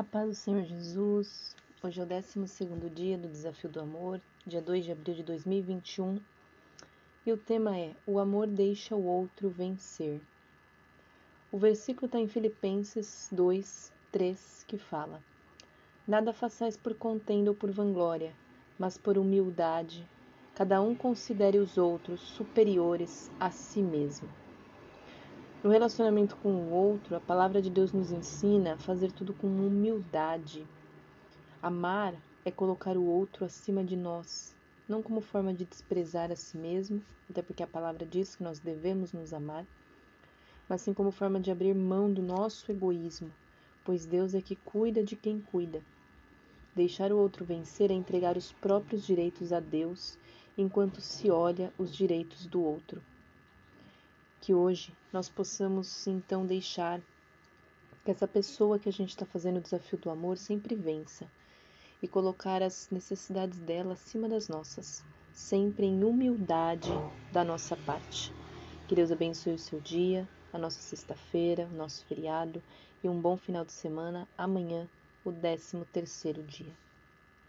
A paz do Senhor Jesus. Hoje é o 12 dia do Desafio do Amor, dia 2 de abril de 2021. E o tema é: O amor deixa o outro vencer. O versículo está em Filipenses 2, 3, que fala: Nada façais por contenda ou por vanglória, mas por humildade. Cada um considere os outros superiores a si mesmo. No relacionamento com o outro, a palavra de Deus nos ensina a fazer tudo com humildade. Amar é colocar o outro acima de nós, não como forma de desprezar a si mesmo, até porque a palavra diz que nós devemos nos amar, mas sim como forma de abrir mão do nosso egoísmo, pois Deus é que cuida de quem cuida. Deixar o outro vencer é entregar os próprios direitos a Deus, enquanto se olha os direitos do outro. Que hoje nós possamos então deixar que essa pessoa que a gente está fazendo o desafio do amor sempre vença e colocar as necessidades dela acima das nossas, sempre em humildade da nossa parte. Que Deus abençoe o seu dia, a nossa sexta-feira, o nosso feriado e um bom final de semana. Amanhã, o décimo terceiro dia.